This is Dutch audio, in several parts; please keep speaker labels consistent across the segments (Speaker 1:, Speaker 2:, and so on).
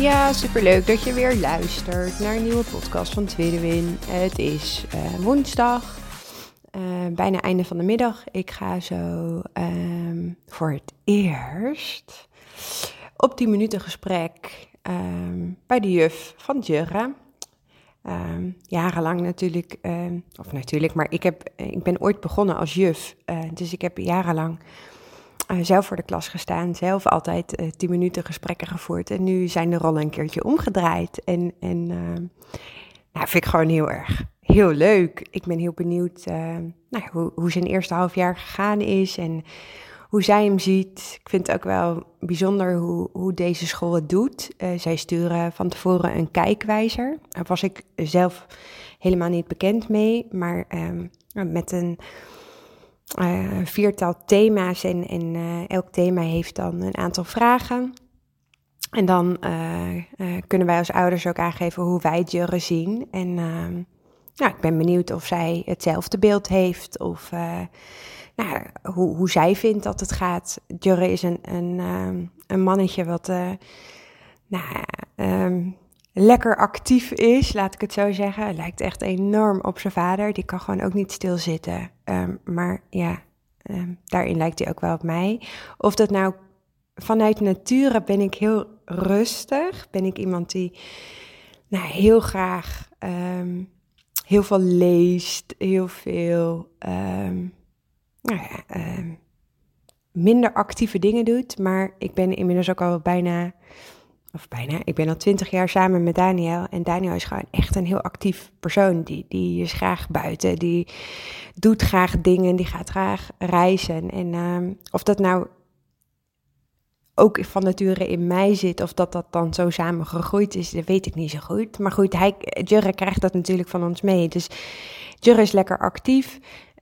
Speaker 1: Ja, superleuk dat je weer luistert naar een nieuwe podcast van Tweede Win. Het is uh, woensdag, uh, bijna einde van de middag. Ik ga zo um, voor het eerst op 10 minuten gesprek um, bij de juf van Jurre. Um, jarenlang natuurlijk, of natuurlijk, maar ik, heb, ik ben ooit begonnen als juf. Uh, dus ik heb jarenlang uh, zelf voor de klas gestaan, zelf altijd uh, tien minuten gesprekken gevoerd. En nu zijn de rollen een keertje omgedraaid. En, en uh, nou, vind ik gewoon heel erg heel leuk. Ik ben heel benieuwd nou, hoe, hoe zijn eerste half jaar gegaan is en hoe zij hem ziet. Ik vind het ook wel bijzonder hoe, hoe deze school het doet. zij sturen van tevoren een kijkwijzer. Daar was ik zelf helemaal niet bekend mee, maar ehm, met een uh, viertal thema's en, en uh, elk thema heeft dan een aantal vragen. En dan uh, kunnen wij als ouders ook aangeven hoe wij Jurre zien. En nou, ik ben benieuwd of zij hetzelfde beeld heeft of nou, hoe, hoe zij vindt dat het gaat. Jurre is een, een, een mannetje wat nou, um, lekker actief is, laat ik het zo zeggen. Hij lijkt echt enorm op zijn vader. Die kan gewoon ook niet stilzitten. Um, maar ja, um, daarin lijkt hij ook wel op mij. Of dat nou vanuit nature ben ik heel rustig. Ben ik iemand die nou, heel graag um, heel veel leest, heel veel nou minder actieve dingen doet. Maar ik ben inmiddels ook al bijna of bijna, ik ben al twintig jaar samen met Daniel. En Daniel is gewoon echt een heel actief persoon. Die, die is graag buiten, die doet graag dingen, die gaat graag reizen. En uh, of dat nou ook van nature in mij zit, of dat dat dan zo samen gegroeid is, dat weet ik niet zo goed. Maar goed, hij, Jurre krijgt dat natuurlijk van ons mee. Dus Jurre is lekker actief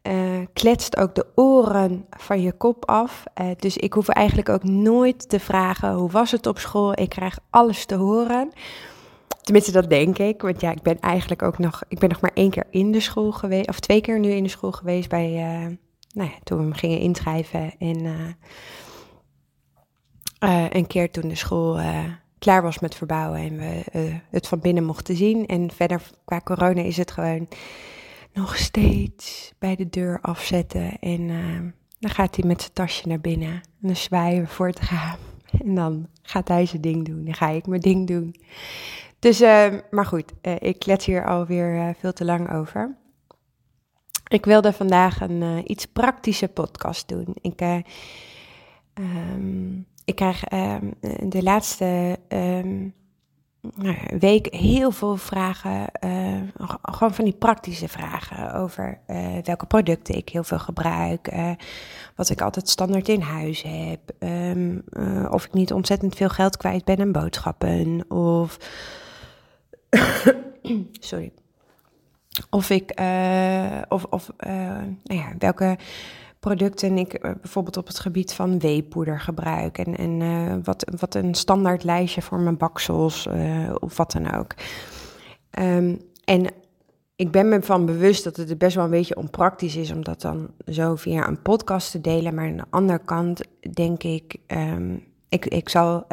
Speaker 1: uh, kletst ook de oren van je kop af. Uh, dus ik hoef eigenlijk ook nooit te vragen hoe was het op school. Ik krijg alles te horen. Tenminste, dat denk ik. Want ja, ik ben eigenlijk ook nog. Ik ben nog maar één keer in de school geweest. Of twee keer nu in de school geweest. Bij, uh, nou ja, toen we gingen inschrijven. En een keer toen de school klaar was met verbouwen. En we het van binnen mochten zien. En verder qua corona is het gewoon nog steeds bij de deur afzetten. En uh, dan gaat hij met zijn tasje naar binnen. En dan zwaaien we voor het raam. En dan gaat hij zijn ding doen. Dan ga ik mijn ding doen. Dus, uh, maar goed, uh, ik klets hier alweer veel te lang over. Ik wilde vandaag een iets praktische podcast doen. Ik, um, ik krijg de laatste nou week heel veel vragen, uh, gewoon van die praktische vragen over uh, welke producten ik heel veel gebruik, uh, wat ik altijd standaard in huis heb, um, of ik niet ontzettend veel geld kwijt ben aan boodschappen, of sorry, of ik, of, of nou ja, welke producten ik uh, bijvoorbeeld op het gebied van weepoeder gebruik. En, en uh, wat, wat een standaard lijstje voor mijn baksels uh, of wat dan ook. Um, en ik ben me van bewust dat het best wel een beetje onpraktisch is om dat dan zo via een podcast te delen. Maar aan de andere kant denk ik, um, ik, ik zal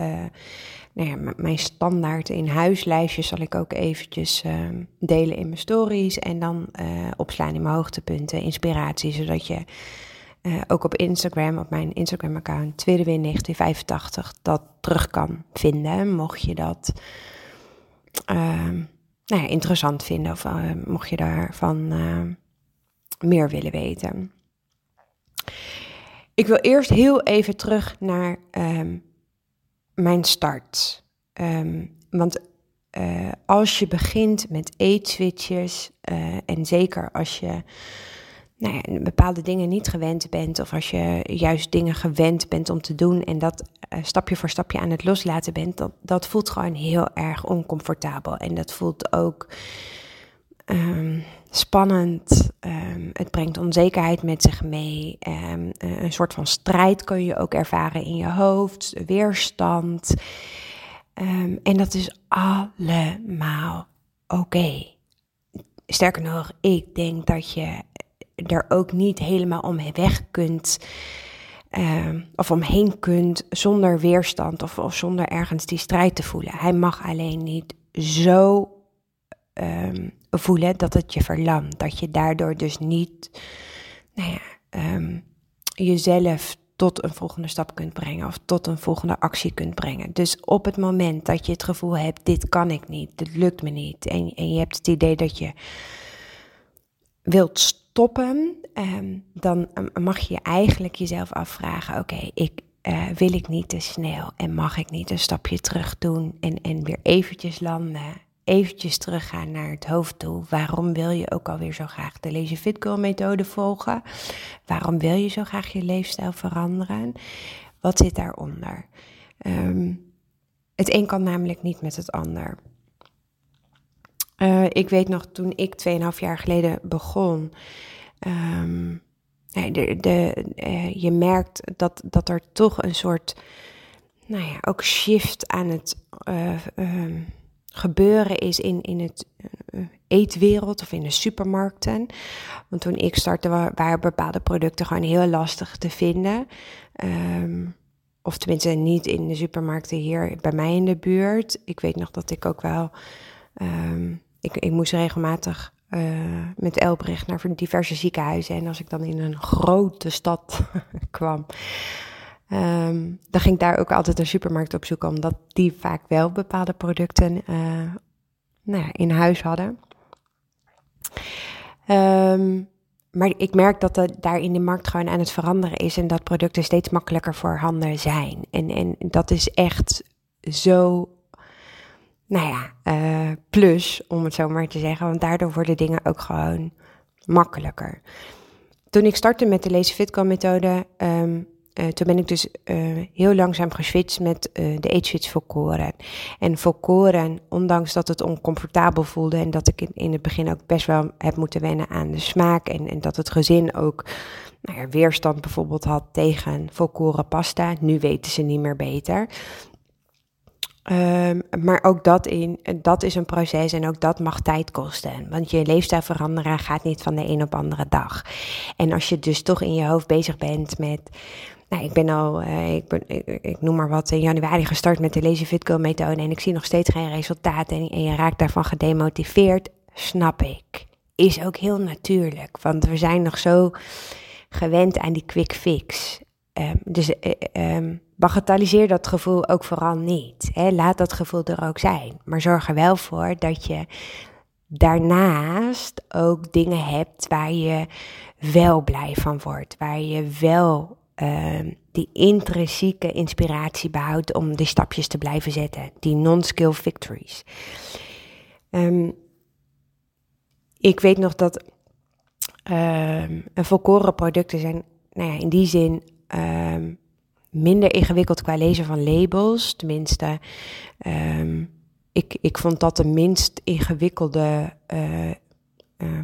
Speaker 1: nou ja, mijn standaard in huislijstjes zal ik ook eventjes uh, delen in mijn stories en dan uh, opslaan in mijn hoogtepunten, inspiratie, zodat je uh, ook op Instagram, op mijn Instagram-account, Tweedewin 1985, dat terug kan vinden. Mocht je dat uh, nou ja, interessant vinden of uh, mocht je daarvan meer willen weten. Ik wil eerst heel even terug naar um, mijn start. Um, want als je begint met eetswitches, en zeker als je nou bepaalde dingen niet gewend bent, of als je juist dingen gewend bent om te doen en dat uh, stapje voor stapje aan het loslaten bent, dat, dat voelt gewoon heel erg oncomfortabel. En dat voelt ook um, spannend. Um, het brengt onzekerheid met zich mee. Um, een soort van strijd kun je ook ervaren in je hoofd, weerstand. en dat is allemaal oké. Sterker nog, ik denk dat je er ook niet helemaal om weg kunt. Uh, of omheen kunt zonder weerstand of, of, zonder ergens die strijd te voelen. Hij mag alleen niet zo um, voelen dat het je verlamt. Dat je daardoor dus niet nou ja, um, jezelf tot een volgende stap kunt brengen of tot een volgende actie kunt brengen. Dus op het moment dat je het gevoel hebt, dit kan ik niet, dit lukt me niet, en, en je hebt het idee dat je wilt stoppen, um, dan mag je eigenlijk jezelf afvragen: oké, ik. Uh, wil ik niet te snel en mag ik niet een stapje terug doen en, en weer eventjes landen eventjes teruggaan naar het hoofddoel. Waarom wil je ook alweer zo graag de Lazy Fit Girl methode volgen? Waarom wil je zo graag je leefstijl veranderen? Wat zit daaronder? Um, het een kan namelijk niet met het ander. Uh, ik weet nog toen ik 2,5 jaar geleden begon. Um, de, de, uh, je merkt dat, dat er toch een soort, nou ja, ook shift aan het uh, gebeuren is in, in het eetwereld of in de supermarkten. Want toen ik startte waren bepaalde producten gewoon heel lastig te vinden. Um, of tenminste niet in de supermarkten hier bij mij in de buurt. Ik weet nog dat ik ook wel... ik, ik moest regelmatig uh, met Elbrecht naar diverse ziekenhuizen. En als ik dan in een grote stad kwam... Um, dan ging ik daar ook altijd een supermarkt op zoeken, omdat die vaak wel bepaalde producten uh, nou ja, in huis hadden. Um, maar ik merk dat het daar in de markt gewoon aan het veranderen is en dat producten steeds makkelijker voor handen zijn. En, en dat is echt zo, nou ja, uh, plus om het zo maar te zeggen, want daardoor worden dingen ook gewoon makkelijker. Toen ik startte met de Lazy Fitco methode, um, uh, toen ben ik dus uh, heel langzaam geswitcht met uh, de eetswitch volkoren. En volkoren, ondanks dat het oncomfortabel voelde en dat ik in, in, het begin ook best wel heb moeten wennen aan de smaak en, en dat het gezin ook nou ja, weerstand bijvoorbeeld had tegen volkoren pasta. Nu weten ze niet meer beter. Um, maar ook dat, in, dat is een proces en ook dat mag tijd kosten. Want je leefstijl veranderen gaat niet van de een op andere dag. En als je dus toch in je hoofd bezig bent met nou, ik ben al, uh, ik, ben, ik, noem maar wat, in januari gestart met de Lazy Fit Girl methode en ik zie nog steeds geen resultaten en, je raakt daarvan gedemotiveerd, snap ik. Is ook heel natuurlijk, want we zijn nog zo gewend aan die quick fix. Um, dus um, bagatelliseer dat gevoel ook vooral niet. Hè? Laat dat gevoel er ook zijn. Maar zorg er wel voor dat je daarnaast ook dingen hebt waar je wel blij van wordt. Waar je wel uh, die intrinsieke inspiratie behoudt om die stapjes te blijven zetten. Die non-skill victories. Um, ik weet nog dat um, volkoren producten zijn, nou ja, in die zin minder ingewikkeld qua lezen van labels. Tenminste, ik, ik vond dat de minst ingewikkelde uh,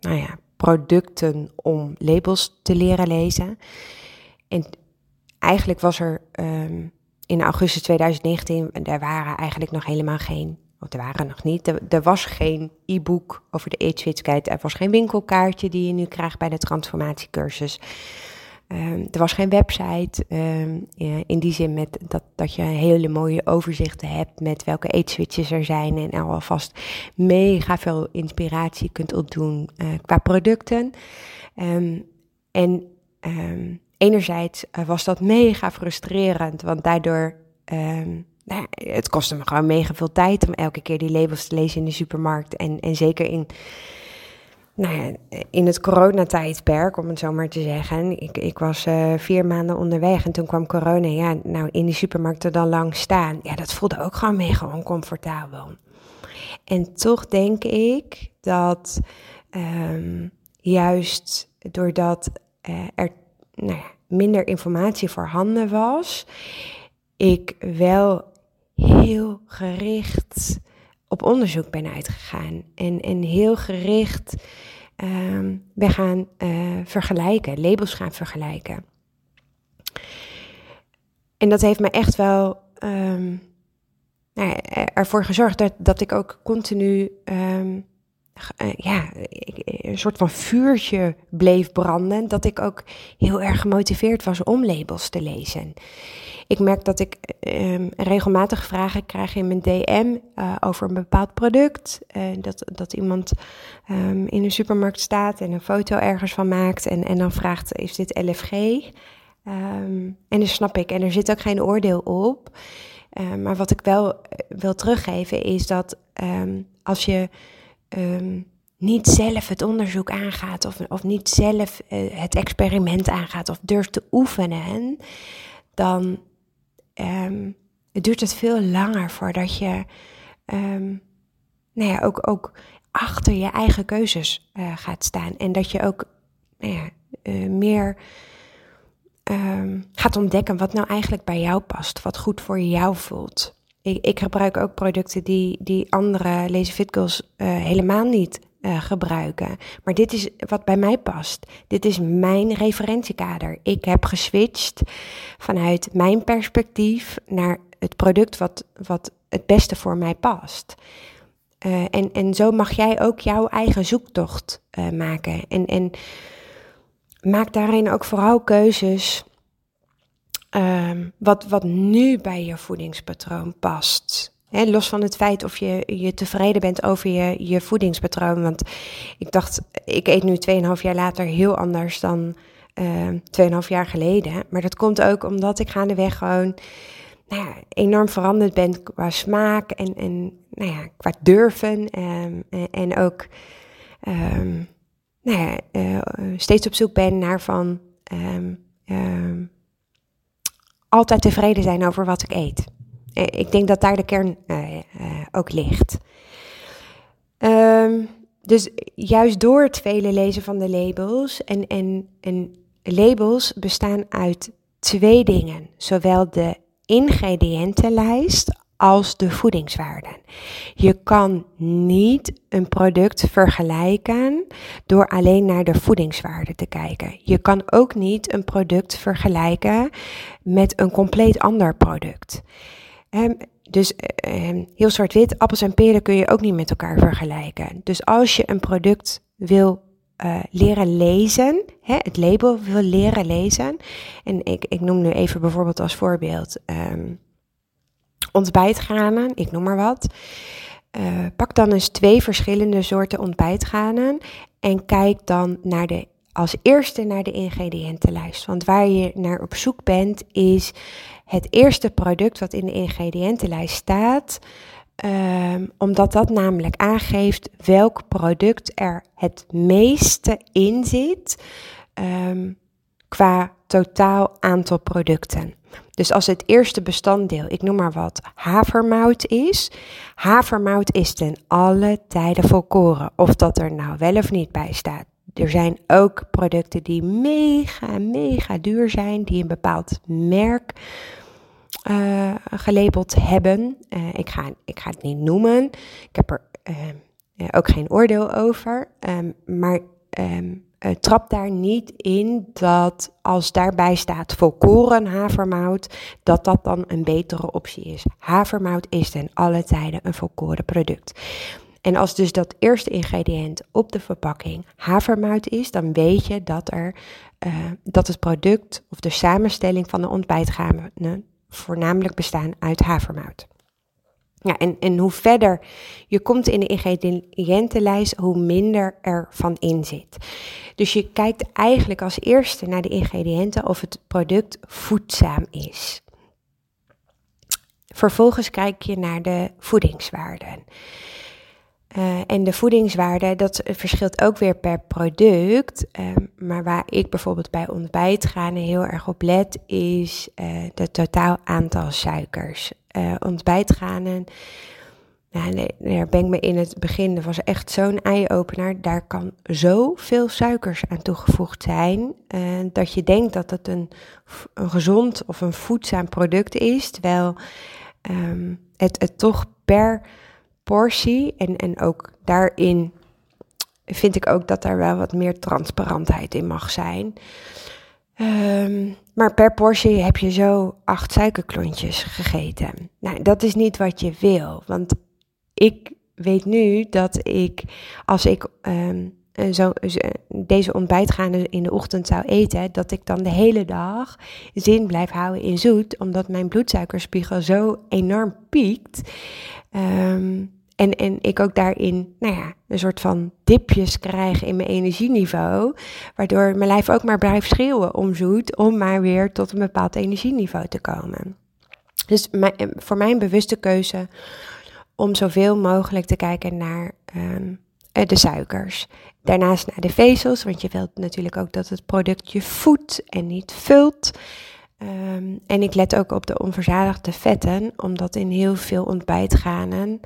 Speaker 1: nou ja, producten om labels te leren lezen. En eigenlijk was er um, in augustus 2019, er waren eigenlijk nog helemaal geen, of er waren nog niet, er, was geen e-book over de eetfitheid, er was geen winkelkaartje die je nu krijgt bij de transformatiecursus. Um, er was geen website, um, in die zin met dat, dat je hele mooie overzichten hebt met welke eetswitches er zijn en alvast mega veel inspiratie kunt opdoen uh, qua producten. Um, en enerzijds uh, was dat mega frustrerend, want daardoor, nou, het kostte me gewoon mega veel tijd om elke keer die labels te lezen in de supermarkt. En, en zeker in, nou ja, in het coronatijdperk, om het zo maar te zeggen. Ik, ik was uh, vier maanden onderweg en toen kwam corona. Ja, nou in die supermarkten dan lang staan. Ja, dat voelde ook gewoon mega oncomfortabel. En toch denk ik dat um, juist doordat er nou ja, minder informatie voorhanden was, ik wel heel gericht op onderzoek ben uitgegaan. En, en heel gericht um, ben gaan uh, vergelijken, labels gaan vergelijken. En dat heeft me echt wel um, nou ja, ervoor gezorgd dat, dat ik ook continu um, uh, ja, een soort van vuurtje bleef branden. Dat ik ook heel erg gemotiveerd was om labels te lezen. Ik merk dat ik um, regelmatig vragen krijg in mijn DM uh, over een bepaald product. Dat, dat iemand um, in een supermarkt staat en een foto ergens van maakt. En, en dan vraagt: is dit LFG? Um, en dan snap ik. En er zit ook geen oordeel op. maar wat ik wel wil teruggeven is dat als je um, niet zelf het onderzoek aangaat of, of niet zelf uh, het experiment aangaat of durft te oefenen, dan um, duurt het veel langer voordat je um, nou ja, ook, ook achter je eigen keuzes uh, gaat staan. En dat je ook nou ja, uh, meer gaat ontdekken wat nou eigenlijk bij jou past, wat goed voor jou voelt ik, ik gebruik ook producten die, die andere Lazy Fit Girls uh, helemaal niet uh, gebruiken. Maar dit is wat bij mij past. Dit is mijn referentiekader. Ik heb geswitcht vanuit mijn perspectief naar het product wat, wat het beste voor mij past. Uh, en, en zo mag jij ook jouw eigen zoektocht maken. En, en maak daarin ook vooral keuzes um, wat, wat nu bij je voedingspatroon past. los van het feit of je, je tevreden bent over je, je voedingspatroon. Want ik dacht, ik eet nu 2,5 jaar later heel anders dan uh, ehm, 2,5 jaar geleden. Maar dat komt ook omdat ik gaandeweg gewoon nou ja, enorm veranderd ben qua smaak en, en nou ja, qua durven. Um, en, en, ook nou ja, uh, steeds op zoek ben naar van altijd tevreden zijn over wat ik eet. Eh, ik denk dat daar de kern uh, uh, ook ligt. Um, dus juist door het vele lezen van de labels. En, en, en labels bestaan uit twee dingen. Zowel de ingrediëntenlijst als de voedingswaarden. Je kan niet een product vergelijken door alleen naar de voedingswaarden te kijken. Je kan ook niet een product vergelijken met een compleet ander product. Um, dus um, heel zwart-wit, appels en peren kun je ook niet met elkaar vergelijken. Dus als je een product wil uh, leren lezen, hè, het label wil leren lezen. En ik, ik noem nu even bijvoorbeeld als voorbeeld um, ontbijtgranen, ik noem maar wat. Uh, pak dan eens twee verschillende soorten ontbijtgranen en kijk dan naar de, als eerste naar de ingrediëntenlijst. Want waar je naar op zoek bent is het eerste product wat in de ingrediëntenlijst staat. Um, omdat dat namelijk aangeeft welk product er het meeste in zit um, qua totaal aantal producten. Dus als het eerste bestanddeel, ik noem maar wat, havermout is, havermout is ten alle tijden volkoren, of dat er nou wel of niet bij staat. Er zijn ook producten die mega, mega duur zijn, die een bepaald merk uh, gelabeld hebben. Uh, ik, ga, ik ga het niet noemen. Ik heb er uh, ook geen oordeel over. Um, maar um, uh, trap daar niet in dat als daarbij staat volkoren havermout, dat dat dan een betere optie is. Havermout is ten alle tijden een volkoren product. En als dus dat eerste ingrediënt op de verpakking havermout is, dan weet je dat, er, uh, dat het product of de samenstelling van de ontbijtgranen voornamelijk bestaan uit havermout. Ja, en, en hoe verder je komt in de ingrediëntenlijst, hoe minder er van in zit. Dus je kijkt eigenlijk als eerste naar de ingrediënten of het product voedzaam is. Vervolgens kijk je naar de voedingswaarden. Uh, en de voedingswaarde, dat verschilt ook weer per product. Uh, maar waar ik bijvoorbeeld bij ontbijtgranen heel erg op let, is het totaal aantal suikers. ontbijtgranen ja, nee, daar ben ik me in het begin, dat was echt zo'n eye-opener. Daar kan zoveel suikers aan toegevoegd zijn, dat je denkt dat het een, een gezond of een voedzaam product is, terwijl um, het, het toch per portie en, en ook daarin vind ik ook dat daar wel wat meer transparantheid in mag zijn. Um, maar per portie heb je zo acht suikerklontjes gegeten. Nou, dat is niet wat je wil. Want ik weet nu dat ik, als ik um, zo, deze ontbijtgaande in de ochtend zou eten, dat ik dan de hele dag zin blijf houden in zoet, omdat mijn bloedsuikerspiegel zo enorm piekt. Um, en, en ik ook daarin, nou ja, een soort van dipjes krijg in mijn energieniveau. Waardoor mijn lijf ook maar blijft schreeuwen om zoet, om maar weer tot een bepaald energieniveau te komen. Dus mijn, voor mij een bewuste keuze om zoveel mogelijk te kijken naar um, de suikers. Daarnaast naar de vezels, want je wilt natuurlijk ook dat het product je voedt en niet vult. Um, en ik let ook op de onverzadigde vetten, omdat in heel veel ontbijtgranen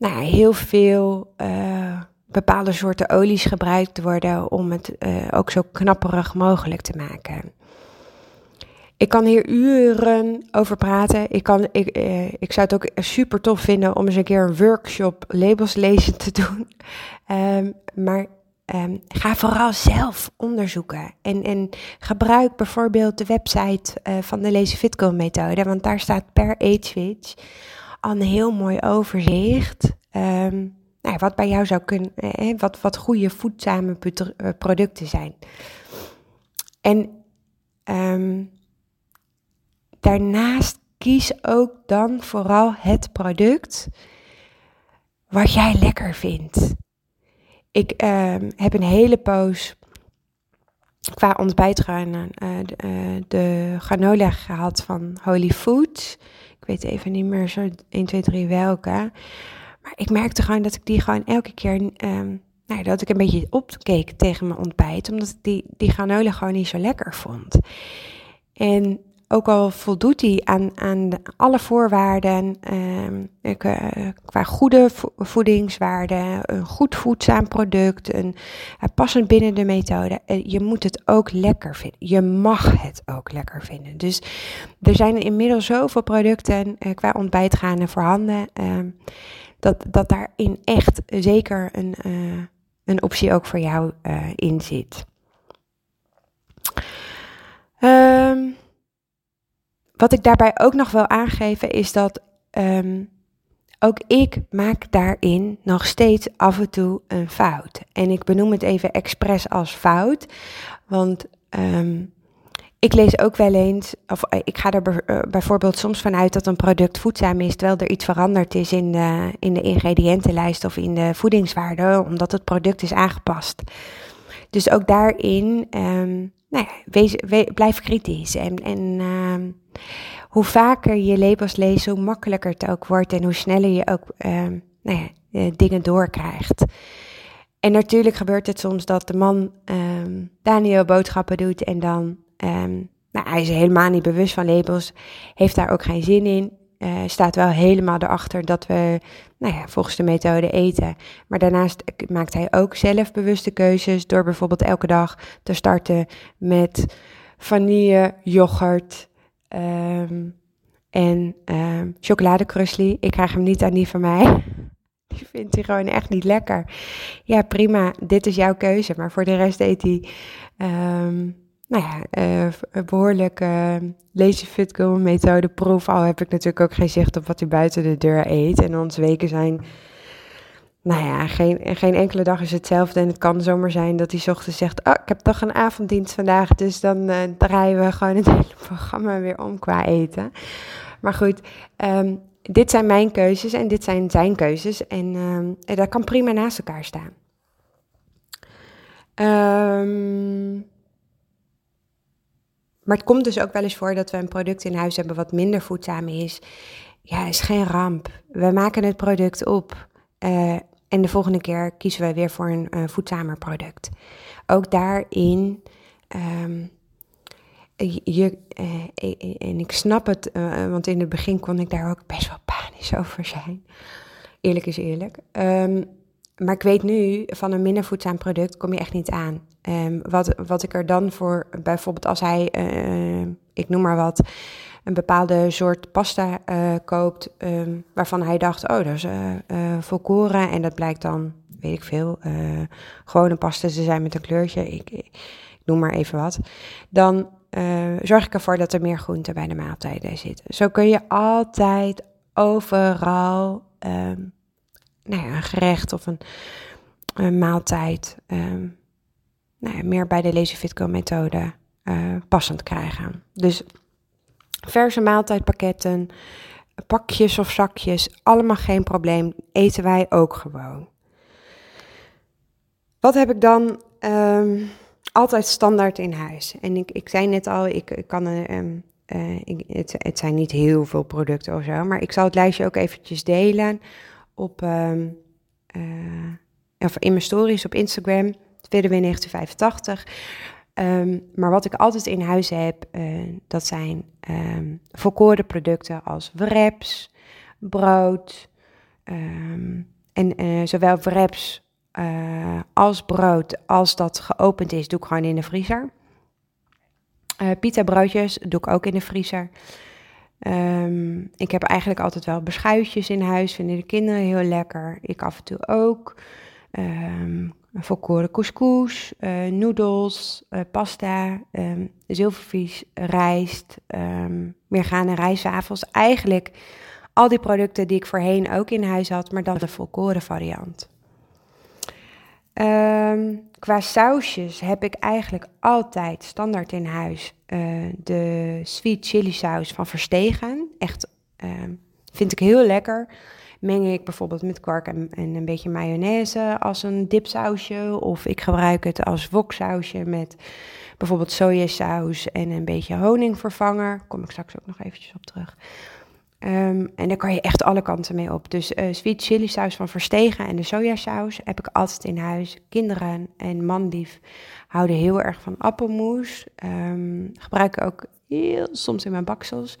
Speaker 1: nou, heel veel uh, bepaalde soorten olies gebruikt worden om het uh, ook zo knapperig mogelijk te maken. Ik kan hier uren over praten. Ik, kan, ik, uh, ik zou het ook super tof vinden om eens een keer een workshop labels lezen te doen. Um, maar um, ga vooral zelf onderzoeken. En, en gebruik bijvoorbeeld de website van de Lazy Fitco methode. Want daar staat per age switch een heel mooi overzicht. Um, nou wat bij jou zou kunnen, eh, wat, wat goede voedzame eh, producten zijn. En um, daarnaast kies ook dan vooral het product wat jij lekker vindt. Ik um, heb een hele poos qua ontbijtgranen uh, de, de granola gehad van Holy Foods weet even niet meer zo 1, 2, 3 welke. Maar ik merkte gewoon dat ik die gewoon elke keer, um, nou, dat ik een beetje opkeek tegen mijn ontbijt, omdat ik die, die granola gewoon niet zo lekker vond. En ook al voldoet hij aan, aan alle voorwaarden um, qua goede voedingswaarden, een goed voedzaam product, een, uh, passend binnen de methode, uh, je moet het ook lekker vinden. Je mag het ook lekker vinden. Dus er zijn inmiddels zoveel producten uh, qua ontbijtgranen voorhanden, um, dat, dat daarin echt zeker een, een optie ook voor jou in zit. Um, wat ik daarbij ook nog wil aangeven is dat um, ook ik maak daarin nog steeds af en toe een fout. En ik benoem het even expres als fout, want um, ik lees ook wel eens, of eh, ik ga er eh, bijvoorbeeld soms vanuit dat een product voedzaam is, terwijl er iets veranderd is in de, in de ingrediëntenlijst of in de voedingswaarde, omdat het product is aangepast. Dus ook daarin um, nou ja, blijf kritisch. En, en uh, hoe vaker je labels leest, hoe makkelijker het ook wordt en hoe sneller je ook uh, nou ja, eh, dingen doorkrijgt. En natuurlijk gebeurt het soms dat de man um, Daniel boodschappen doet en dan, nou, hij is helemaal niet bewust van labels, heeft daar ook geen zin in uh, staat wel helemaal erachter dat we nou ja, volgens de methode eten. Maar daarnaast maakt hij ook zelf bewuste keuzes door bijvoorbeeld elke dag te starten met vanille, yoghurt um, en um, chocoladekrusli. Ik krijg hem niet aan die van mij. Die vindt hij gewoon echt niet lekker. Ja, prima, dit is jouw keuze. Maar voor de rest eet hij um, nou ja, uh, behoorlijk uh, lazy fit methode proef. Al heb ik natuurlijk ook geen zicht op wat hij buiten de deur eet. En onze weken zijn, nou ja, geen, geen enkele dag is hetzelfde. En het kan zomaar zijn dat hij ochtends zegt, oh, ik heb toch een avonddienst vandaag. Dus dan uh, draaien we gewoon het hele programma weer om qua eten. Maar goed, um, dit zijn mijn keuzes en dit zijn zijn keuzes. En um, dat kan prima naast elkaar staan. Um, maar het komt dus ook wel eens voor dat we een product in huis hebben wat minder voedzaam is. Ja, is geen ramp. We maken het product op. Uh, en de volgende keer kiezen we weer voor een voedzamer product. Ook daarin. Um, je, uh, en ik snap het, want in het begin kon ik daar ook best wel panisch over zijn. Eerlijk is eerlijk. Ehm, maar ik weet nu, van een minder voedzaam product kom je echt niet aan. Um, wat, wat ik er dan voor, bijvoorbeeld als hij, uh, ik noem maar wat, een bepaalde soort pasta uh, koopt, um, waarvan hij dacht, oh, dat is uh, volkoren. En dat blijkt dan, weet ik veel, gewoon een pasta te zijn met een kleurtje. Ik, ik noem maar even wat. Dan zorg ik ervoor dat er meer groente bij de maaltijden zitten. Zo kun je altijd overal um, nou ja, een gerecht of een, maaltijd um, nou ja, meer bij de Lazy Fitco methode uh, passend krijgen. Dus verse maaltijdpakketten, pakjes of zakjes, allemaal geen probleem. Eten wij ook gewoon. Wat heb ik dan um, altijd standaard in huis? En ik, ik zei net al, ik, ik kan um, ik, het, het, zijn niet heel veel producten of zo, maar ik zal het lijstje ook eventjes delen op, um, uh, of in mijn stories op Instagram, Tweede 1985. Um, maar wat ik altijd in huis heb, uh, dat zijn um, producten als wraps, brood. en uh, zowel wraps als brood, als dat geopend is, doe ik gewoon in de vriezer. Pita broodjes doe ik ook in de vriezer. Um, ik heb eigenlijk altijd wel beschuitjes in huis, vinden de kinderen heel lekker. Ik af en toe ook. Um, volkoren couscous, uh, noedels, uh, pasta, um, zilvervies, rijst, um, meergane rijstwafels. Eigenlijk al die producten die ik voorheen ook in huis had, maar dan de volkoren variant. Um, qua sausjes heb ik eigenlijk altijd standaard in huis uh, de sweet chili saus van Verstegen. Echt, uh, vind ik heel lekker. Meng ik bijvoorbeeld met kwark en, en, een beetje mayonaise als een dipsausje. Of ik gebruik het als woksausje met bijvoorbeeld sojasaus en een beetje honingvervanger. Kom ik straks ook nog eventjes op terug. Um, en daar kan je echt alle kanten mee op. Dus uh, sweet chili saus van Verstegen en de sojasaus heb ik altijd in huis. Kinderen en manlief houden heel erg van appelmoes. Um, gebruik ik ook heel soms in mijn baksels.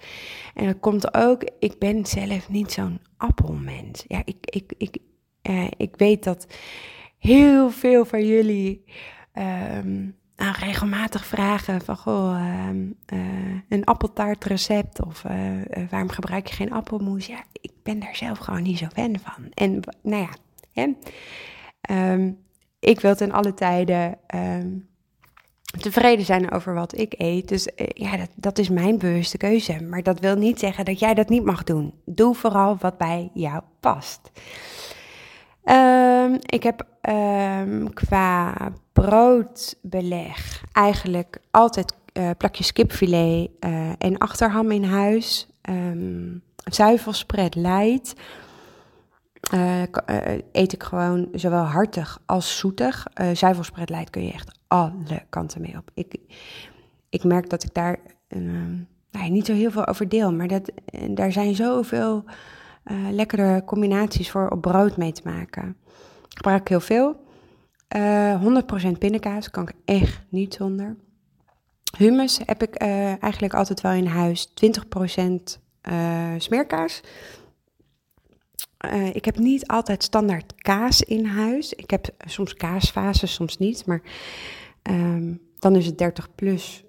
Speaker 1: En dat komt ook, ik ben zelf niet zo'n appelmens. Ja, ik, ik, ik, uh, ik weet dat heel veel van jullie... Um, regelmatig vragen van, goh, uh, uh, een appeltaartrecept of uh, waarom gebruik je geen appelmoes? Ja, ik ben daar zelf gewoon niet zo fan van. En nou ja, hè? Um, ik wil ten alle tijden um, tevreden zijn over wat ik eet. Dus ja, dat, dat is mijn bewuste keuze. Maar dat wil niet zeggen dat jij dat niet mag doen. Doe vooral wat bij jou past. Um, ik heb um, qua broodbeleg eigenlijk altijd uh, plakjes kipfilet uh, en achterham in huis. Um, zuivelspread light. Uh, eet ik gewoon zowel hartig als zoetig. Uh, zuivelspread kun je echt alle kanten mee op. Ik, ik merk dat ik daar nou, niet zo heel veel over deel. Maar dat, daar zijn zoveel lekkere combinaties voor op brood mee te maken. Ik gebruik heel veel. Uh, 100% pindakaas kan ik echt niet zonder. Hummus heb ik uh, eigenlijk altijd wel in huis. 20% uh, smeerkaas. Ik heb niet altijd standaard kaas in huis. Ik heb soms kaasfases, soms niet. Maar um, dan is het 30 plus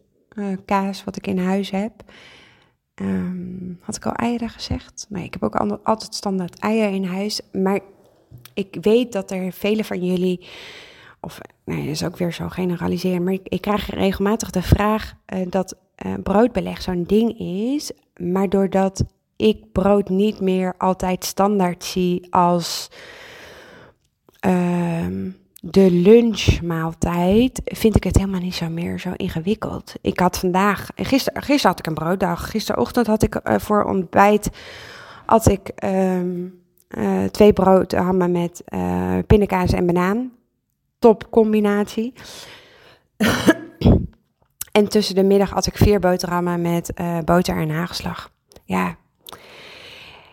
Speaker 1: kaas wat ik in huis heb. Um, had ik al eieren gezegd? Nee, ik heb ook altijd standaard eieren in huis. Maar ik weet dat er vele van jullie of nee, dat is ook weer zo generaliseren, maar ik, krijg regelmatig de vraag uh, dat uh, broodbeleg zo'n ding is, maar doordat ik brood niet meer altijd standaard zie als uh, de lunchmaaltijd, vind ik het helemaal niet zo meer zo ingewikkeld. Ik had vandaag, gisteren, gisteren had ik een brooddag, gisterochtend had ik uh, voor ontbijt, had ik um, twee broodhammen met pindakaas en banaan top combinatie. en tussen de middag had ik vier boterhammen met uh, boter en hagelslag. Ja,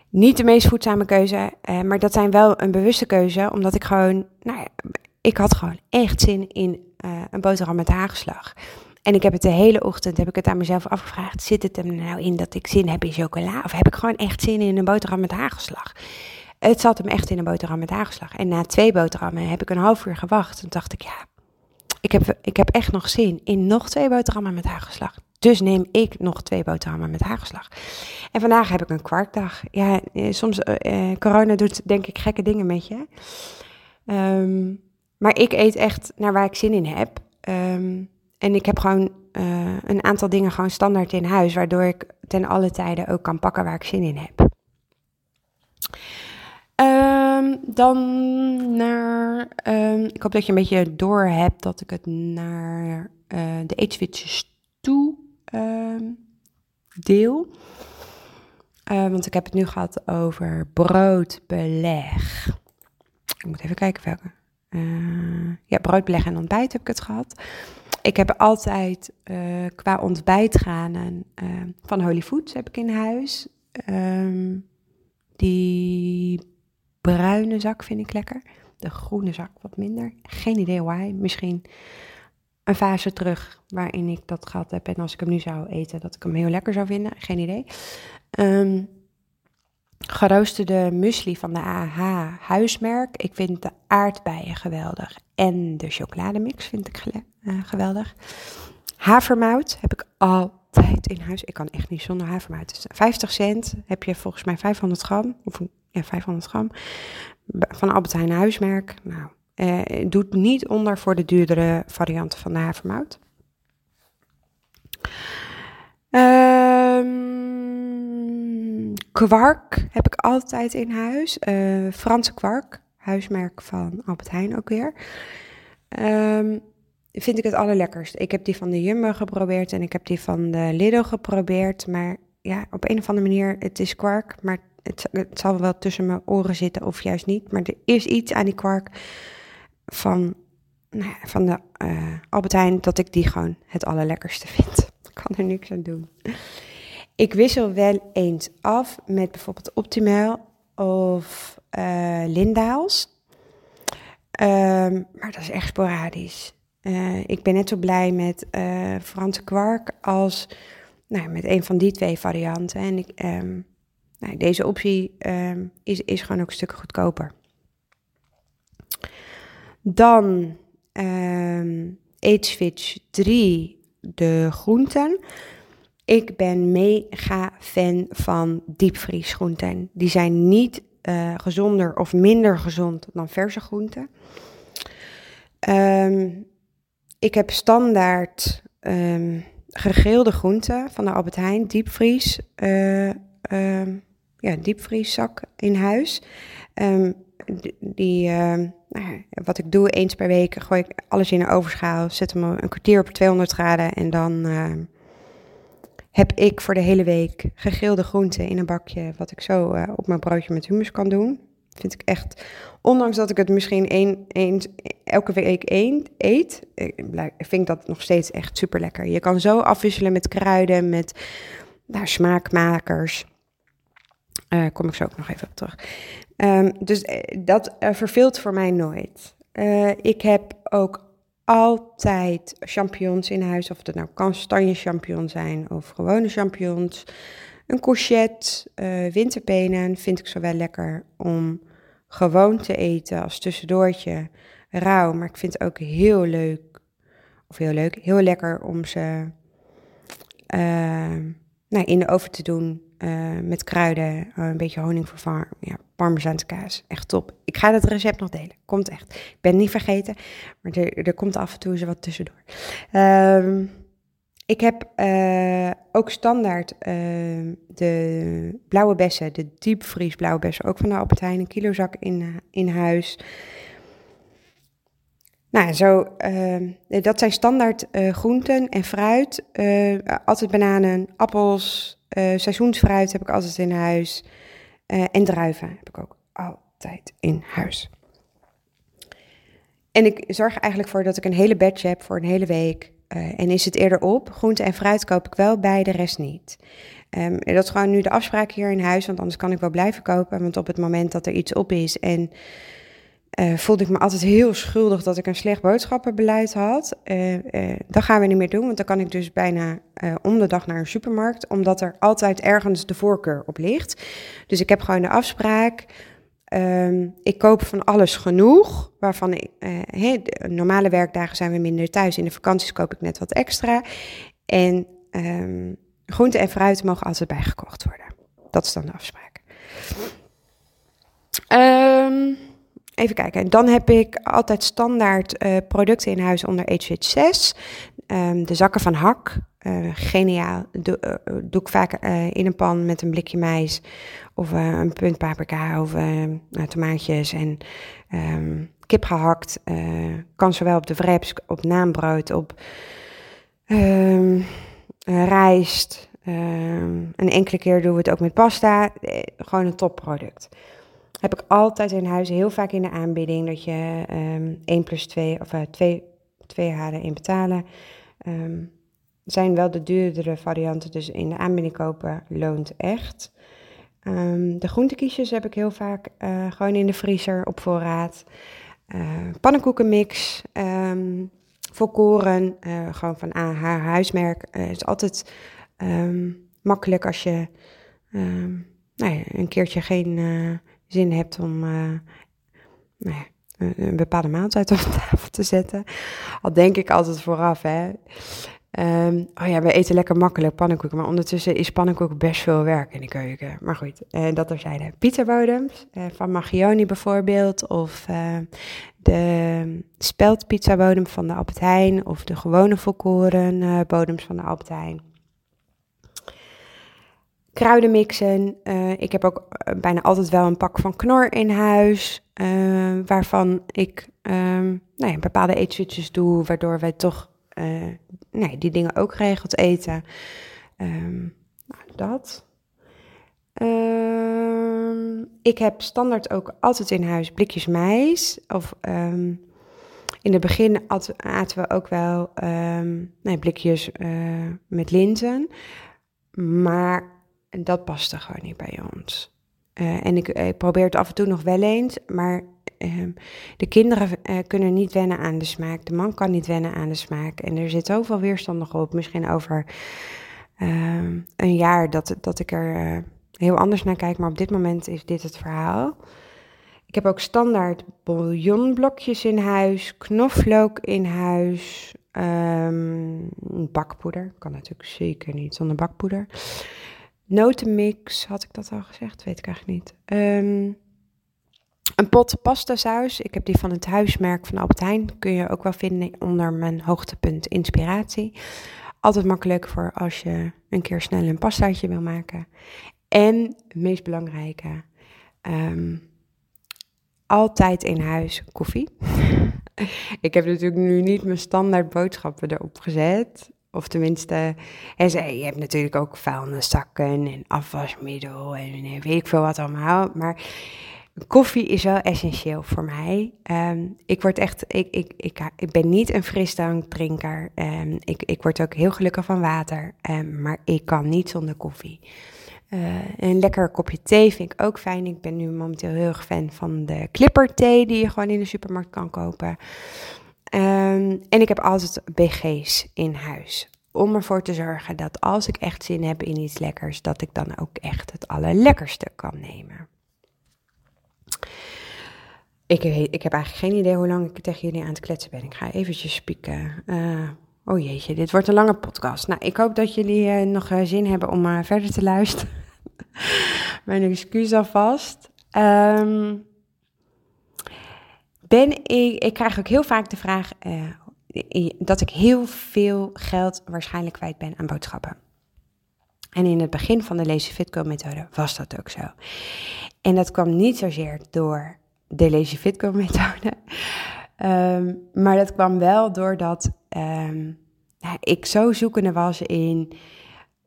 Speaker 1: niet de meest voedzame keuze, uh, maar dat zijn wel een bewuste keuze, omdat ik gewoon, nou ja, ik had gewoon echt zin in uh, een boterham met hagelslag. En ik heb het de hele ochtend, heb ik het aan mezelf afgevraagd, zit het er nou in dat ik zin heb in chocola? Of heb ik gewoon echt zin in een boterham met hagelslag? Het zat hem echt in een boterham met hagelslag. En na twee boterhammen heb ik een half uur gewacht. En dacht ik, ja, ik heb, ik heb echt nog zin in nog twee boterhammen met hagelslag. Dus neem ik nog twee boterhammen met hagelslag. En vandaag heb ik een kwartdag. Ja, eh, soms, uh, corona doet denk ik gekke dingen met je. Ehm, maar ik eet echt naar waar ik zin in heb. Ehm, en ik heb gewoon uh, een aantal dingen gewoon standaard in huis, waardoor ik ten alle tijden ook kan pakken waar ik zin in heb. Um, dan naar. ik hoop dat je een beetje door hebt dat ik het naar uh, de eetswitches toe deel. Uh, want ik heb het nu gehad over broodbeleg. Ik moet even kijken welke. Uh, ja, broodbeleg en ontbijt heb ik het gehad. Ik heb altijd uh, qua ontbijtgranen van Holy Foods heb ik in huis. Um, die bruine zak vind ik lekker. De groene zak wat minder. Geen idee why. Misschien een fase terug waarin ik dat gehad heb. En als ik hem nu zou eten, dat ik hem heel lekker zou vinden. Geen idee. Um, geroosterde muesli van de AH huismerk. Ik vind de aardbeien geweldig. En de chocolademix vind ik uh, geweldig. Havermout heb ik altijd in huis. Ik kan echt niet zonder havermout. 50 cent heb je volgens mij 500 gram. Of ja, 500 gram. Van Albert Heijn huismerk. Nou, eh, doet niet onder voor de duurdere varianten van de havermout. Um, kwark heb ik altijd in huis. Uh, Franse kwark, huismerk van Albert Heijn ook weer. Um, vind ik het allerlekkerst. Ik heb die van de Jumbo geprobeerd en ik heb die van de Lidl geprobeerd. Maar ja, op een of andere manier, het is kwark, maar het, het zal wel tussen mijn oren zitten of juist niet. Maar er is iets aan die kwark van, nou ja, van de uh, Albert Heijn dat ik die gewoon het allerlekkerste vind. Ik kan er niks aan doen. Ik wissel wel eens af met bijvoorbeeld Optimal of uh, Lindaals. Um, maar dat is echt sporadisch. Uh, ik ben net zo blij met uh, Franse kwark als nou, met een van die twee varianten. En ik, um, nou, deze optie um, is, is gewoon ook een stuk goedkoper. Dan um, Switch 3, de groenten. Ik ben mega fan van diepvriesgroenten. Die zijn niet uh, gezonder of minder gezond dan verse groenten. Um, ik heb standaard um, gegrilde groenten van de Albert Heijn, diepvries, uh, ja, diepvrieszak in huis. Die, nou, wat ik doe, eens per week gooi ik alles in een overschaal, zet hem een kwartier op 200 graden en dan heb ik voor de hele week gegrilde groenten in een bakje, wat ik zo uh, op mijn broodje met hummus kan doen. Vind ik echt, ondanks dat ik het misschien één, elke week één eet, vind ik dat nog steeds echt super lekker. Je kan zo afwisselen met kruiden, met nou, smaakmakers. Uh, kom ik zo ook nog even op terug. Um, dus eh, dat verveelt voor mij nooit. Ik heb ook altijd champignons in huis, of het nou kastanje champignon zijn of gewone champignons. Een courgette, winterpenen vind ik zo wel lekker om gewoon te eten als tussendoortje rauw. Maar ik vind het ook heel leuk, of heel leuk, heel lekker om ze nou, in de oven te doen uh, met kruiden, uh, een beetje honing vervangen, ja, parmezaanse kaas. Echt top. Ik ga het recept nog delen. Komt echt. Ik ben het niet vergeten, maar er, er komt af en toe eens wat tussendoor. Um, ik heb uh, ook standaard de blauwe bessen, de diepvries blauwe bessen, ook van de Albert Heijn, een kilozak in, in huis. Nou, zo, uh, dat zijn standaard groenten en fruit. Altijd bananen, appels, seizoensfruit heb ik altijd in huis. en druiven heb ik ook altijd in huis. En ik zorg eigenlijk voor dat ik een hele batch heb voor een hele week. en is het eerder op, groente en fruit koop ik wel bij, de rest niet. Um, dat is gewoon nu de afspraak hier in huis, want anders kan ik wel blijven kopen. Want op het moment dat er iets op is en uh, voelde ik me altijd heel schuldig dat ik een slecht boodschappenbeleid had. Uh, uh, dat gaan we niet meer doen, want dan kan ik dus bijna om de dag naar een supermarkt, omdat er altijd ergens de voorkeur op ligt. Dus ik heb gewoon de afspraak. Ehm, ik koop van alles genoeg, waarvan ik, uh, normale werkdagen zijn we minder thuis. In de vakanties koop ik net wat extra. En um, groente en fruit mogen altijd bijgekocht worden. Dat is dan de afspraak. Um, even kijken. En dan heb ik altijd standaard uh, producten in huis onder HH 6. de zakken van hak. Uh, geniaal. Doe, uh, doe ik vaak in een pan met een blikje mais of een punt paprika of nou, tomaatjes en um, kip gehakt. kan zowel op de wraps, op naambrood, op um, rijst. Een enkele keer doen we het ook met pasta. gewoon een topproduct heb ik altijd in huis, heel vaak in de aanbieding, dat je um, 1 plus 2, of uh, 2, 2 halen in betalen. Um, zijn wel de duurdere varianten, dus in de aanbieding kopen loont echt. Um, de groentekiesjes heb ik heel vaak uh, gewoon in de vriezer op voorraad. Uh, pannenkoekenmix, volkoren, uh, gewoon van haar huismerk. Het is altijd makkelijk als je nou ja, een keertje geen zin hebt om uh, nou een, bepaalde maaltijd op tafel te zetten. Al denk ik altijd vooraf, hè. Um, oh ja, we eten lekker makkelijk pannenkoeken, maar ondertussen is pannenkoeken best veel werk in de keuken. Maar goed, uh, dat er zijn pizzabodems, uh, van Magioni bijvoorbeeld, of uh, de speldpizzabodem van de Albert of de gewone volkoren bodems van de Albert kruiden mixen. Uh, ik heb ook eh, bijna altijd wel een pak van knor in huis. Uh, waarvan ik um, nou ja, bepaalde eetjes doe, waardoor wij toch nee, die dingen ook geregeld eten. Um, nou, dat. Um, ik heb standaard ook altijd in huis blikjes mais. Of in het begin aten we ook wel blikjes met linzen. Maar en dat past er gewoon niet bij ons. Uh, en ik, probeer het af en toe nog wel eens, maar uh, de kinderen uh, kunnen niet wennen aan de smaak. De man kan niet wennen aan de smaak. En er zit zoveel weerstand nog op. Misschien over ehm, een jaar dat, dat ik er eh, heel anders naar kijk. Maar op dit moment is dit het verhaal. Ik heb ook standaard bouillonblokjes in huis, knoflook in huis, um, bakpoeder. Kan natuurlijk zeker niet zonder bakpoeder. Notenmix, had ik dat al gezegd? Weet ik eigenlijk niet. Um, een pot pasta saus. Ik heb die van het huismerk van Albert Heijn. Kun je ook wel vinden onder mijn hoogtepunt inspiratie. Altijd makkelijk voor als je een keer snel een pastaatje wil maken. En het meest belangrijke, um, altijd in huis koffie. ik heb natuurlijk nu niet mijn standaard boodschappen erop gezet. Of tenminste, en ze, je hebt natuurlijk ook vuilniszakken en afwasmiddel en weet ik veel wat allemaal. Maar koffie is wel essentieel voor mij. Um, ik word echt, ik, ik, ik, ik ben niet een frisdrankdrinker. Um, ik, ik word ook heel gelukkig van water. Um, maar ik kan niet zonder koffie. Uh, een lekker kopje thee vind ik ook fijn. Ik ben nu momenteel heel erg fan van de clipper thee die je gewoon in de supermarkt kan kopen. Um, en ik heb altijd BG's in huis. Om ervoor te zorgen dat als ik echt zin heb in iets lekkers, dat ik dan ook echt het allerlekkerste kan nemen. Ik, ik heb eigenlijk geen idee hoe lang ik tegen jullie aan het kletsen ben. Ik ga eventjes spieken. Uh, oh jeetje, dit wordt een lange podcast. Nou, ik hoop dat jullie uh, nog uh, zin hebben om verder te luisteren. Mijn excuus alvast. Um, ben ik, ik krijg ook heel vaak de vraag uh, dat ik heel veel geld waarschijnlijk kwijt ben aan boodschappen. En in het begin van de Lazy Fitco methode was dat ook zo. En dat kwam niet zozeer door de Lazy Fitco methode, um, maar dat kwam wel doordat um, ik zo zoekende was in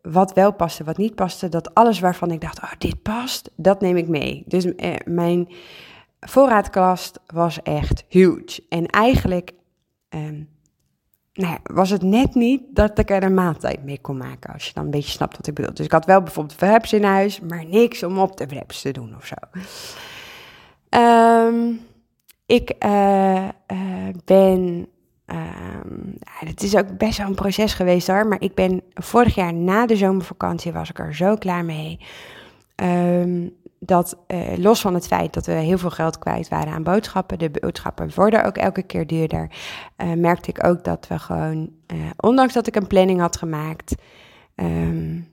Speaker 1: wat wel paste, wat niet paste. Dat alles waarvan ik dacht, oh dit past, dat neem ik mee. Dus uh, mijn voorraadkast was echt huge. En eigenlijk um, nou ja, was het net niet dat ik er een maaltijd mee kon maken. Als je dan een beetje snapt wat ik bedoel. Dus ik had wel bijvoorbeeld wraps in huis, maar niks om op de wraps te doen of zo. Um, ik uh, uh, ben. Um, het is ook best wel een proces geweest hoor. Maar ik ben vorig jaar na de zomervakantie was ik er zo klaar mee. Dat uh, los van het feit dat we heel veel geld kwijt waren aan boodschappen, de boodschappen worden ook elke keer duurder, uh, merkte ik ook dat we gewoon, uh, ondanks dat ik een planning had gemaakt, um,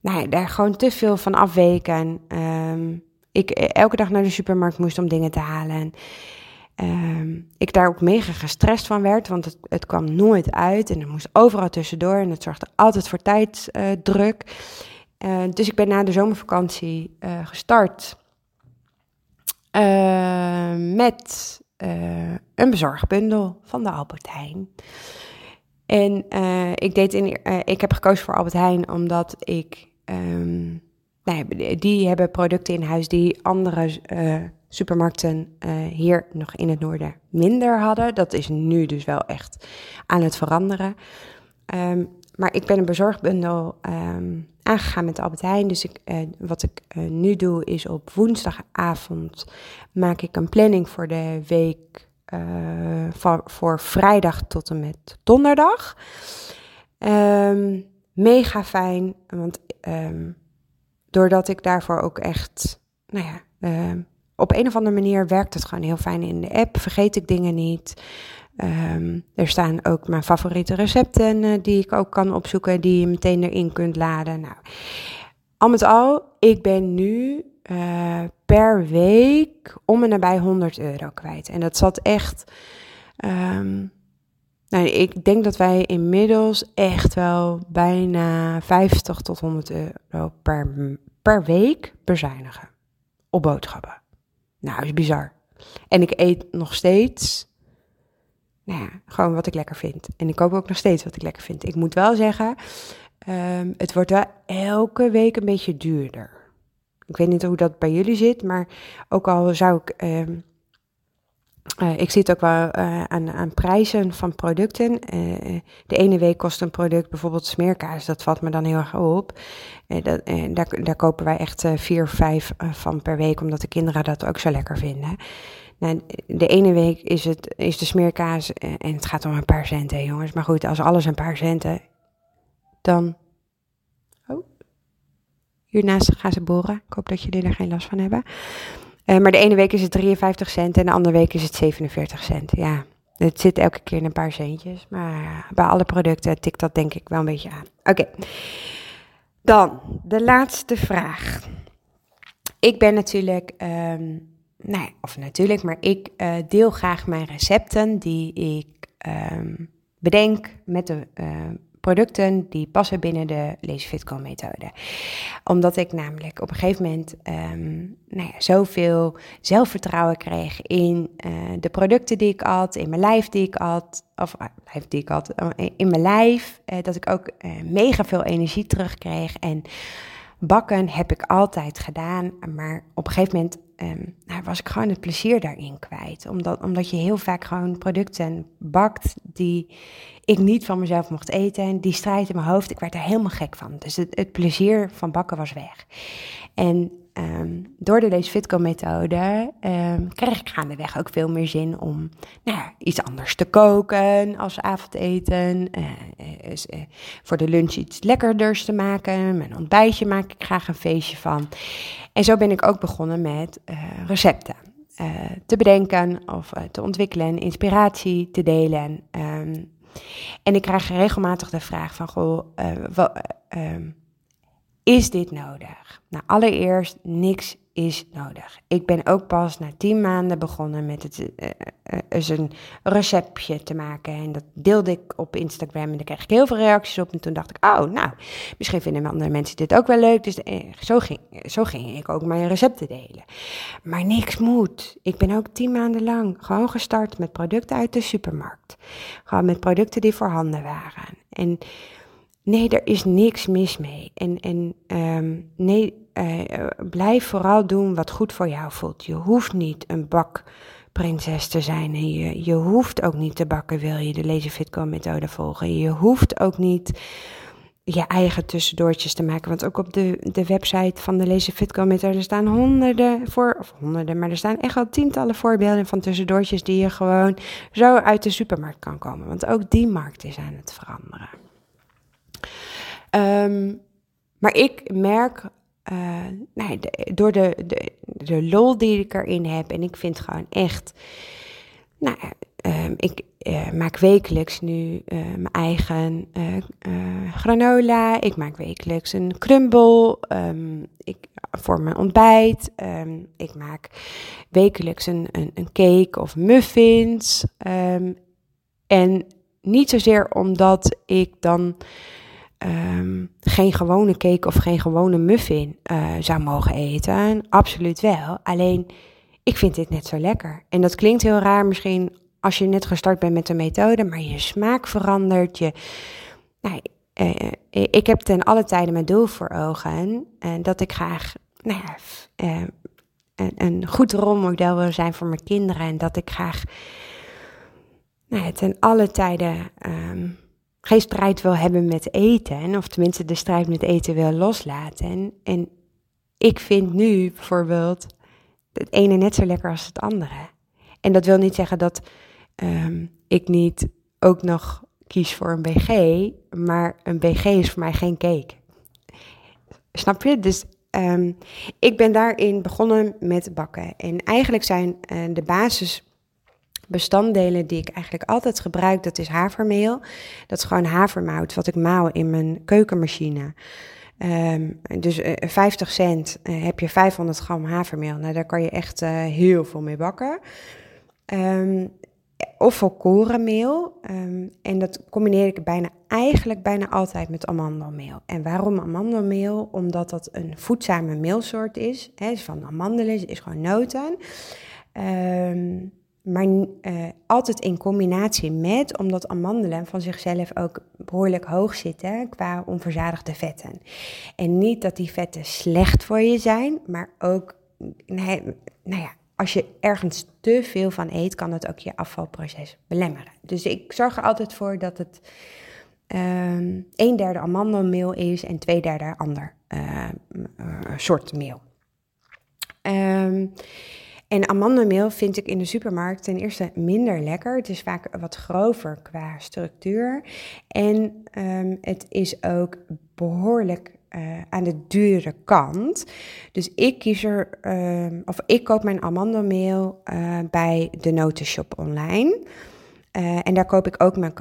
Speaker 1: nou ja, daar gewoon te veel van afweken. Um, ik elke dag naar de supermarkt moest om dingen te halen. Um, ik daar ook mega gestrest van werd, want het, het kwam nooit uit en er moest overal tussendoor en het zorgde altijd voor tijdsdruk. Dus ik ben na de zomervakantie uh, gestart uh, met een bezorgbundel van de Albert Heijn. En ik, deed in, ik heb gekozen voor Albert Heijn omdat ik. Um, nou, die hebben producten in huis die andere supermarkten hier nog in het noorden minder hadden. Dat is nu dus wel echt aan het veranderen. Um, maar ik ben een bezorgbundel um, aangegaan met Albert Heijn. Dus ik, uh, wat ik uh, nu doe is op woensdagavond maak ik een planning voor de week uh, voor, voor, vrijdag tot en met donderdag. Um, mega fijn, want um, doordat ik daarvoor ook echt, nou ja, op een of andere manier werkt het gewoon heel fijn in de app. Vergeet ik dingen niet. Um, er staan ook mijn favoriete recepten uh, die ik ook kan opzoeken, die je meteen erin kunt laden. Nou, al met al, ik ben nu uh, per week om en nabij 100 euro kwijt. En dat zat echt. Um, nou, ik denk dat wij inmiddels echt wel bijna 50 tot 100 euro per, per week bezuinigen op boodschappen. Nou, is bizar. En ik eet nog steeds nou ja, gewoon wat ik lekker vind. En ik koop ook nog steeds wat ik lekker vind. Ik moet wel zeggen, um, het wordt wel elke week een beetje duurder. Ik weet niet hoe dat bij jullie zit, maar ook al zou ik. Um, uh, ik zit ook wel uh, aan, aan, prijzen van producten. Uh, de ene week kost een product bijvoorbeeld smeerkaas. Dat valt me dan heel erg op. Dat, daar, daar, kopen wij echt vier, vijf van per week, omdat de kinderen dat ook zo lekker vinden. Nou, de ene week is, het, is de smeerkaas eh, en het gaat om een paar centen, jongens. Maar goed, als alles een paar centen, dan... Oh, hiernaast gaan ze boren. Ik hoop dat jullie er geen last van hebben. Uh, maar de ene week is het 53 cent en de andere week is het 47 cent. Ja, het zit elke keer in een paar centjes. Maar bij alle producten tikt dat denk ik wel een beetje aan. Oké, dan de laatste vraag. Ik ben natuurlijk... Um, nou, of natuurlijk, maar ik uh, deel graag mijn recepten die ik um, bedenk met de uh, producten die passen binnen de Lazy Fitco methode. Omdat ik namelijk op een gegeven moment um, nou ja, zoveel zelfvertrouwen kreeg in uh, de producten die ik had, in mijn lijf die ik had, of uh, lijf die ik had, in mijn lijf, dat ik ook mega veel energie terugkreeg en bakken heb ik altijd gedaan, maar op een gegeven moment um, nou, was ik gewoon het plezier daarin kwijt. Omdat, omdat je heel vaak gewoon producten bakt die ik niet van mezelf mocht eten. En die strijd in mijn hoofd, ik werd er helemaal gek van. Dus het, het plezier van bakken was weg. En um, door de deze Fitco-methode um, kreeg ik gaandeweg ook veel meer zin om nou iets anders te koken als avondeten. Uh, uh, voor de lunch iets lekkerders te maken. Mijn ontbijtje maak ik graag een feestje van. En zo ben ik ook begonnen met recepten. te bedenken of te ontwikkelen, inspiratie te delen. Um, en ik krijg regelmatig de vraag van, goh, wat, is dit nodig? Nou, allereerst, niks is nodig. Ik ben ook pas na tien maanden begonnen met het, uh, uh, een receptje te maken. En dat deelde ik op Instagram en daar kreeg ik heel veel reacties op. En toen dacht ik, oh, nou, misschien vinden andere mensen dit ook wel leuk. Dus zo, ging, zo ging ik ook mijn recepten delen. Maar niks moet. Ik ben ook tien maanden lang gewoon gestart met producten uit de supermarkt. Gewoon met producten die voorhanden waren. En Nee, er is niks mis mee. En, en um, nee, uh, blijf vooral doen wat goed voor jou voelt. Je hoeft niet een bakprinses te zijn. En je, je hoeft ook niet te bakken, wil je de Lazy methode volgen. Je hoeft ook niet je eigen tussendoortjes te maken. Want ook op de, de website van de Lazy methode staan honderden voor, of honderden, maar er staan echt wel tientallen voorbeelden van tussendoortjes die je gewoon zo uit de supermarkt kan komen. Want ook die markt is aan het veranderen. Um, maar ik merk nou, door de, de, de lol die ik erin heb. En ik vind gewoon echt, nou, ehm, ik maak wekelijks nu mijn eigen granola. Ik maak wekelijks een crumble. Um, ik, voor mijn ontbijt. Ehm, ik maak wekelijks een, een, een cake of muffins. en niet zozeer omdat ik dan um, geen gewone cake of geen gewone muffin uh, zou mogen eten. Absoluut wel. Alleen, ik vind dit net zo lekker. En dat klinkt heel raar misschien als je net gestart bent met de methode, maar je smaak verandert. Je, nou, uh, ik heb ten alle tijden mijn doel voor ogen. En dat ik graag nou ja, een, goed rolmodel wil zijn voor mijn kinderen. En dat ik graag nou, ten alle tijden um, geen strijd wil hebben met eten. Of tenminste de strijd met eten wil loslaten. En, ik vind nu bijvoorbeeld het ene net zo lekker als het andere. En dat wil niet zeggen dat um, ik niet ook nog kies voor een BG. Maar een BG is voor mij geen cake. Snap je? Dus um, ik ben daarin begonnen met bakken. En eigenlijk zijn uh, de basis bestanddelen die ik eigenlijk altijd gebruik, dat is havermeel. Dat is gewoon havermout, wat ik maal in mijn keukenmachine. Um, dus uh, eh, 50 cent uh, heb je 500 gram havermeel. Nou, daar kan je echt uh, heel veel mee bakken. Um, of volkorenmeel. Um, en dat combineer ik bijna, eigenlijk bijna altijd met amandelmeel. En waarom amandelmeel? Omdat dat een voedzame meelsoort is. Hè, is van amandelen, is gewoon noten. Um, maar uh, altijd in combinatie met, omdat amandelen van zichzelf ook behoorlijk hoog zitten qua onverzadigde vetten. En niet dat die vetten slecht voor je zijn, maar ook, nee, nou ja, als je ergens te veel van eet, kan het ook je afvalproces belemmeren. Dus ik zorg er altijd voor dat het um, een derde amandelmeel is en twee derde ander uh, soort meel. Um, en amandelmeel vind ik in de supermarkt ten eerste minder lekker. Het is vaak wat grover qua structuur. En um, het is ook behoorlijk uh, aan de dure kant. Dus ik kies er, uh, of ik koop mijn amandelmeel uh, bij de Notenshop online. Uh, en daar koop ik ook mijn,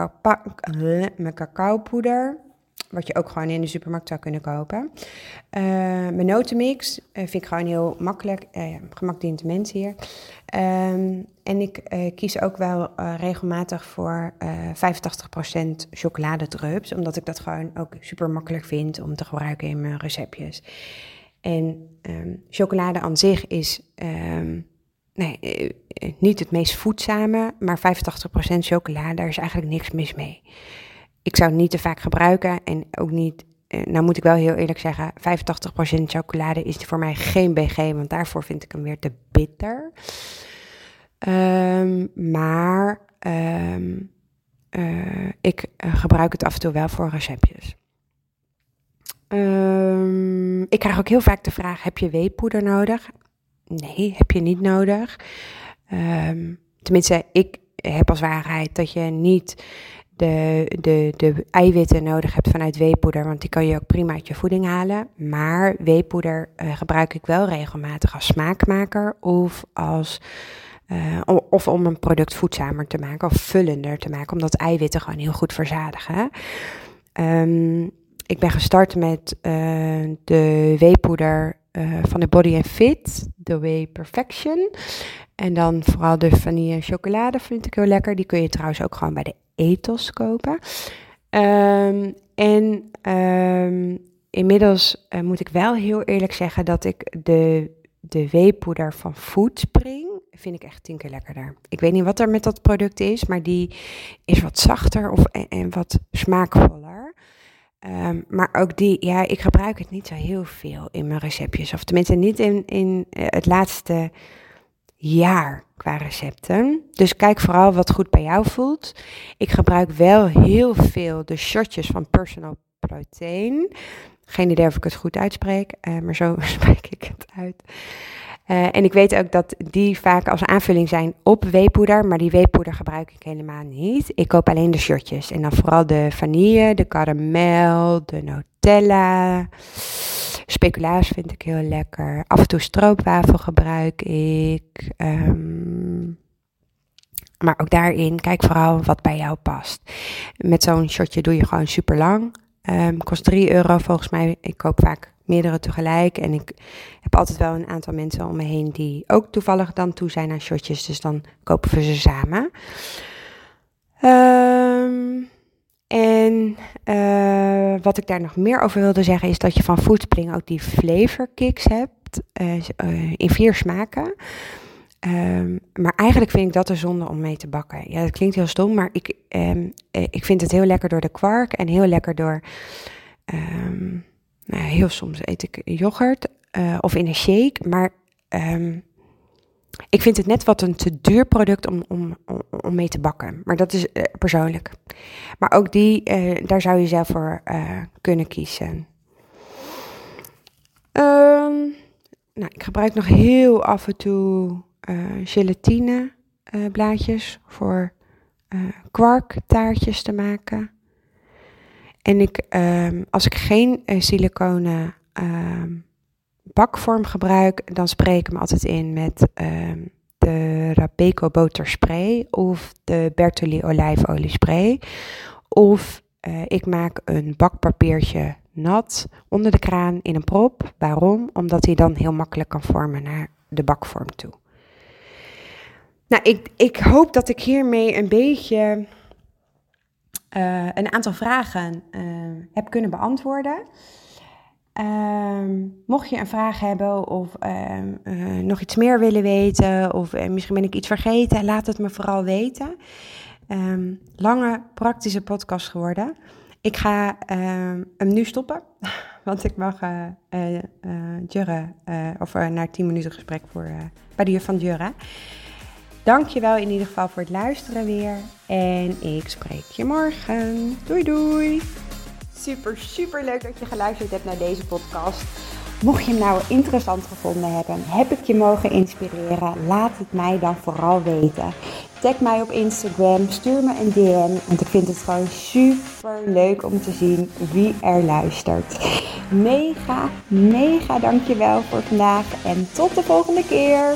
Speaker 1: mijn cacaopoeder wat je ook gewoon in de supermarkt zou kunnen kopen. Uh, mijn notenmix uh, vind ik gewoon heel makkelijk. Uh, gemak dient de mens hier. Um, en ik kies ook wel regelmatig voor 85% chocoladedrups. Omdat ik dat gewoon ook super makkelijk vind om te gebruiken in mijn receptjes. En um, chocolade aan zich is um, nee, niet het meest voedzame. Maar 85% chocolade, daar is eigenlijk niks mis mee ik zou het niet te vaak gebruiken en ook niet. Eh, nou moet ik wel heel eerlijk zeggen, 85% chocolade is voor mij geen BG, want daarvoor vind ik hem weer te bitter. Um, maar um, uh, ik uh, gebruik het af en toe wel voor receptjes. Um, ik krijg ook heel vaak de vraag: heb je weepoeder nodig? Nee, heb je niet nodig. tenminste, ik heb als waarheid dat je niet de, de, de eiwitten nodig hebt vanuit weepoeder, want die kan je ook prima uit je voeding halen. Maar weepoeder uh, gebruik ik wel regelmatig als smaakmaker of als. Uh, of om een product voedzamer te maken of vullender te maken, omdat eiwitten gewoon heel goed verzadigen. Um, ik ben gestart met uh, de weepoeder van de Body and Fit, de Way Perfection. En dan vooral de vanille en chocolade vind ik heel lekker. Die kun je trouwens ook gewoon bij de ethos kopen. Um, en um, inmiddels uh, moet ik wel heel eerlijk zeggen dat ik de, de weepoeder van Foodspring vind ik echt tien keer lekkerder. Ik weet niet wat er met dat product is, maar die is wat zachter of, en, wat smaakvoller. Um, maar ook die, ja, ik gebruik het niet zo heel veel in mijn receptjes. Of tenminste niet in, in uh, het laatste jaar qua recepten. Dus kijk vooral wat goed bij jou voelt. Ik gebruik wel heel veel de shotjes van Personal Protein. Geen idee of ik het goed uitspreek, uh, maar zo spreek ik het uit. Uh, en ik weet ook dat die vaak als aanvulling zijn op weepoeder, maar die weepoeder gebruik ik helemaal niet. Ik koop alleen de shotjes en dan vooral de vanille, de karamel, de Nutella. Speculaas vind ik heel lekker. Af en toe stroopwafel gebruik ik. Ehm, maar ook daarin, kijk vooral wat bij jou past. Met zo'n shotje doe je gewoon super lang. Um, kost 3 euro volgens mij. Ik koop vaak meerdere tegelijk. En ik heb altijd wel een aantal mensen om me heen die ook toevallig dan toe zijn aan shotjes. Dus dan kopen we ze samen. Um, en uh, wat ik daar nog meer over wilde zeggen is dat je van Foodspring ook die flavor kicks hebt uh, uh, in vier smaken. Um, maar eigenlijk vind ik dat een zonde om mee te bakken. Ja, dat klinkt heel stom, maar ik, um, ik vind het heel lekker door de kwark en heel lekker door. Um, nou, heel soms eet ik yoghurt of in een shake, maar ik vind het net wat een te duur product om, om, om mee te bakken. Maar dat is uh, persoonlijk. Maar ook die, uh, daar zou je zelf voor uh, kunnen kiezen. Um, nou, ik gebruik nog heel af en toe gelatine blaadjes voor kwarktaartjes te maken. En ik, um, als ik geen siliconen um, bakvorm gebruik, dan spreek ik me altijd in met um, de Rabeco boterspray of de Bertolli olijfoliespray. Of uh, ik maak een bakpapiertje nat onder de kraan in een prop. Waarom? Omdat hij dan heel makkelijk kan vormen naar de bakvorm toe. Nou, ik, ik hoop dat ik hiermee een beetje uh, een aantal vragen uh, heb kunnen beantwoorden. Um, mocht je een vraag hebben of um, uh, nog iets meer willen weten, of uh, misschien ben ik iets vergeten, laat het me vooral weten. Um, lange praktische podcast geworden. Ik ga hem nu stoppen, want ik mag uh, of naar 10 minuten gesprek voor, bij de juf van Jurre. Dankjewel in ieder geval voor het luisteren weer. En ik spreek je morgen. Doei doei! Super, super leuk dat je geluisterd hebt naar deze podcast. Mocht je hem nou interessant gevonden hebben, heb ik je mogen inspireren, laat het mij dan vooral weten. Tag mij op Instagram, stuur me een DM, want ik vind het gewoon super leuk om te zien wie er luistert. Mega, mega dankjewel voor vandaag en tot de volgende keer.